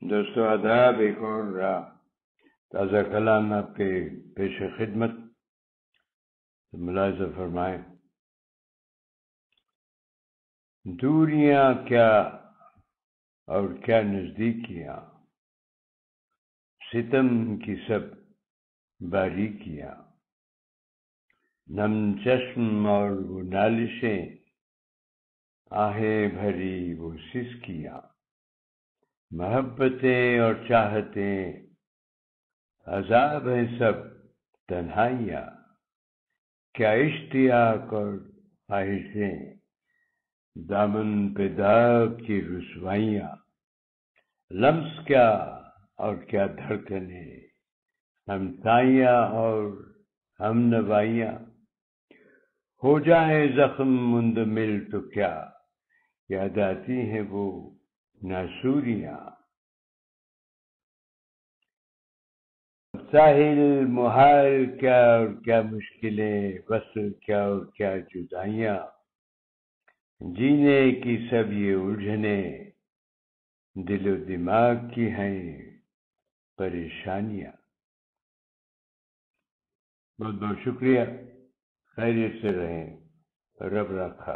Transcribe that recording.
دوستو، آداب ایک اور تازہ کلام آپ کے پیش خدمت۔ ملاحظہ فرمائیں۔ دوریاں کیا اور کیا نزدیکیاں؟ ستم کی سب باریکیاں۔ نم چشم اور وہ نالشیں، آہیں بھری وہ سسکیاں۔ محبتیں اور چاہتیں عذاب ہیں سب تنہائیاں، کیا اشتیاق اور خواہشیں، دامن پہ داغ کی رسوائیاں، لمس کیا اور کیا دھڑکنے، ہم تائیاں اور ہم نوائیاں، ہو جائیں زخم مند مل تو کیا، یاد آتی ہیں وہ ناسوریاں ساحل محال کیا اور کیا مشکلیں بس کیا اور کیا جدائیاں. جینے کی سب یہ الجھنے دل و دماغ کی ہیں پریشانیاں. بہت بہت شکریہ، خیریت سے رہیں، رب رکھا.